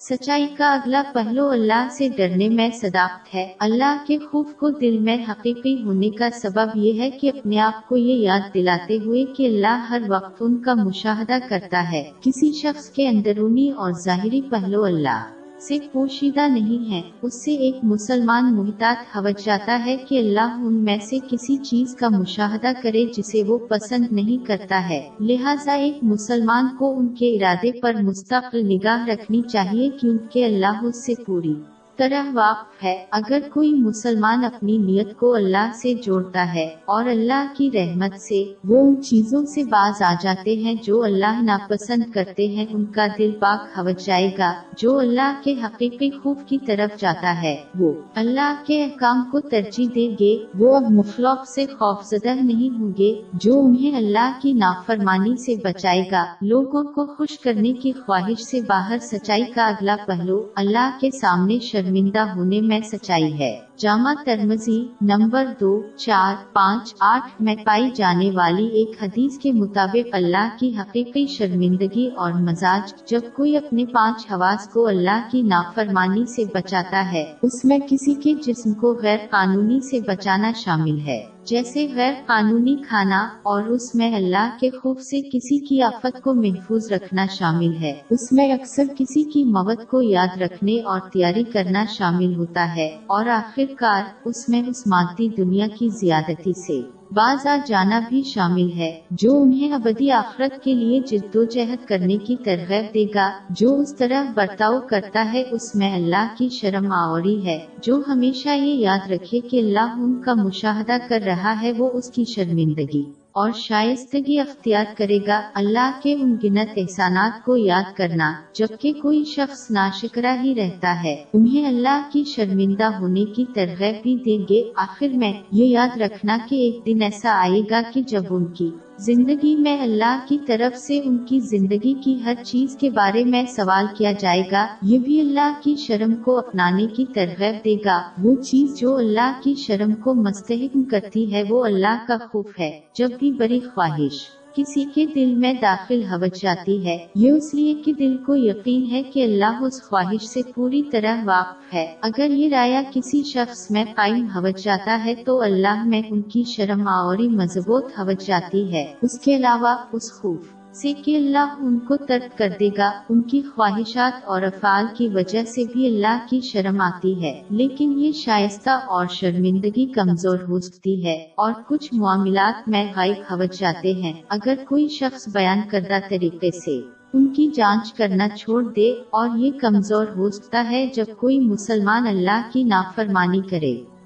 سچائی کا اگلا پہلو اللہ سے ڈرنے میں صداقت ہے۔ اللہ کے خوف کو دل میں حقیقی ہونے کا سبب یہ ہے کہ اپنے آپ کو یہ یاد دلاتے ہوئے کہ اللہ ہر وقت ان کا مشاہدہ کرتا ہے۔ کسی شخص کے اندرونی اور ظاہری پہلو اللہ۔ سے پوشیدہ نہیں ہے، اس سے ایک مسلمان محتاط ہوج جاتا ہے کہ اللہ ان میں سے کسی چیز کا مشاہدہ کرے جسے وہ پسند نہیں کرتا ہے۔ لہٰذا ایک مسلمان کو ان کے ارادے پر مستقل نگاہ رکھنی چاہیے کیونکہ اللہ اس سے پوری۔ طرح واقف ہے۔ اگر کوئی مسلمان اپنی نیت کو اللہ سے جوڑتا ہے اور اللہ کی رحمت سے وہ ان چیزوں سے باز آ جاتے ہیں جو اللہ ناپسند کرتے ہیں، ان کا دل پاک ہو جائے گا۔ جو اللہ کے حقیقی خوف کی طرف جاتا ہے، وہ اللہ کے احکام کو ترجیح دیں گے۔ وہ اب مخلوق سے خوف زدہ نہیں ہوں گے، جو انہیں اللہ کی نافرمانی سے بچائے گا۔ لوگوں کو خوش کرنے کی خواہش سے باہر سچائی کا اگلا پہلو اللہ کے سامنے شرمندہ ہونے میں سچائی ہے۔ جامع ترمزی نمبر دو، چار، پانچ، آٹھ میں پائی جانے والی ایک حدیث کے مطابق اللہ کی حقیقی شرمندگی اور مزاج جب کوئی اپنے پانچ حواس کو اللہ کی نافرمانی سے بچاتا ہے، اس میں کسی کے جسم کو غیر قانونی سے بچانا شامل ہے۔ جیسے غیر قانونی کھانا اور اس میں اللہ کے خوف سے کسی کی آفت کو محفوظ رکھنا شامل ہے۔ اس میں اکثر کسی کی موت کو یاد رکھنے اور تیاری کرنا شامل ہوتا ہے۔ اور آخر کار اس میں اس مادی دنیا کی زیادتی سے باز آ جانا بھی شامل ہے، جو انہیں ابدی آخرت کے لیے جد و جہد کرنے کی ترغیب دے گا، جو اس طرح برتاؤ کرتا ہے، اس میں اللہ کی شرم آوری ہے۔ جو ہمیشہ یہ یاد رکھے کہ اللہ ان کا مشاہدہ کر رہا ہے، وہ اس کی شرمندگی۔ اور شائستگی اختیار کرے گا اللہ کے ان گنت احسانات کو یاد کرنا، جبکہ کوئی شخص ناشکرا ہی رہتا ہے۔ انہیں اللہ کی شرمندہ ہونے کی ترغیب بھی دیں گے۔ آخر میں یہ یاد رکھنا کہ ایک دن ایسا آئے گا کہ جب ان کی زندگی میں اللہ کی طرف سے ان کی زندگی کی ہر چیز کے بارے میں سوال کیا جائے گا، یہ بھی اللہ کی شرم کو اپنانے کی ترغیب دے گا۔ وہ چیز جو اللہ کی شرم کو مستحکم کرتی ہے، وہ اللہ کا خوف ہے جب بھی بڑی خواہش۔ کسی کے دل میں داخل ہوج جاتی ہے۔ یہ اس لیے کہ دل کو یقین ہے کہ اللہ اس خواہش سے پوری طرح واقف ہے۔ اگر یہ رایا کسی شخص میں قائم ہوج جاتا ہے تو اللہ میں ان کی شرم آوری مضبوط ہوج جاتی ہے۔ اس کے علاوہ اس خوف سے کہ اللہ ان کو ترک کر دے گا۔ ان کی خواہشات اور افعال کی وجہ سے بھی اللہ کی شرم آتی ہے۔ لیکن یہ شائستہ اور شرمندگی کمزور ہو سکتی ہے اور کچھ معاملات میں غائب ہوج جاتے ہیں۔ اگر کوئی شخص بیان کردہ طریقے سے ان کی جانچ کرنا چھوڑ دے اور یہ کمزور ہو سکتا ہے جب کوئی مسلمان اللہ کی نافرمانی کرے۔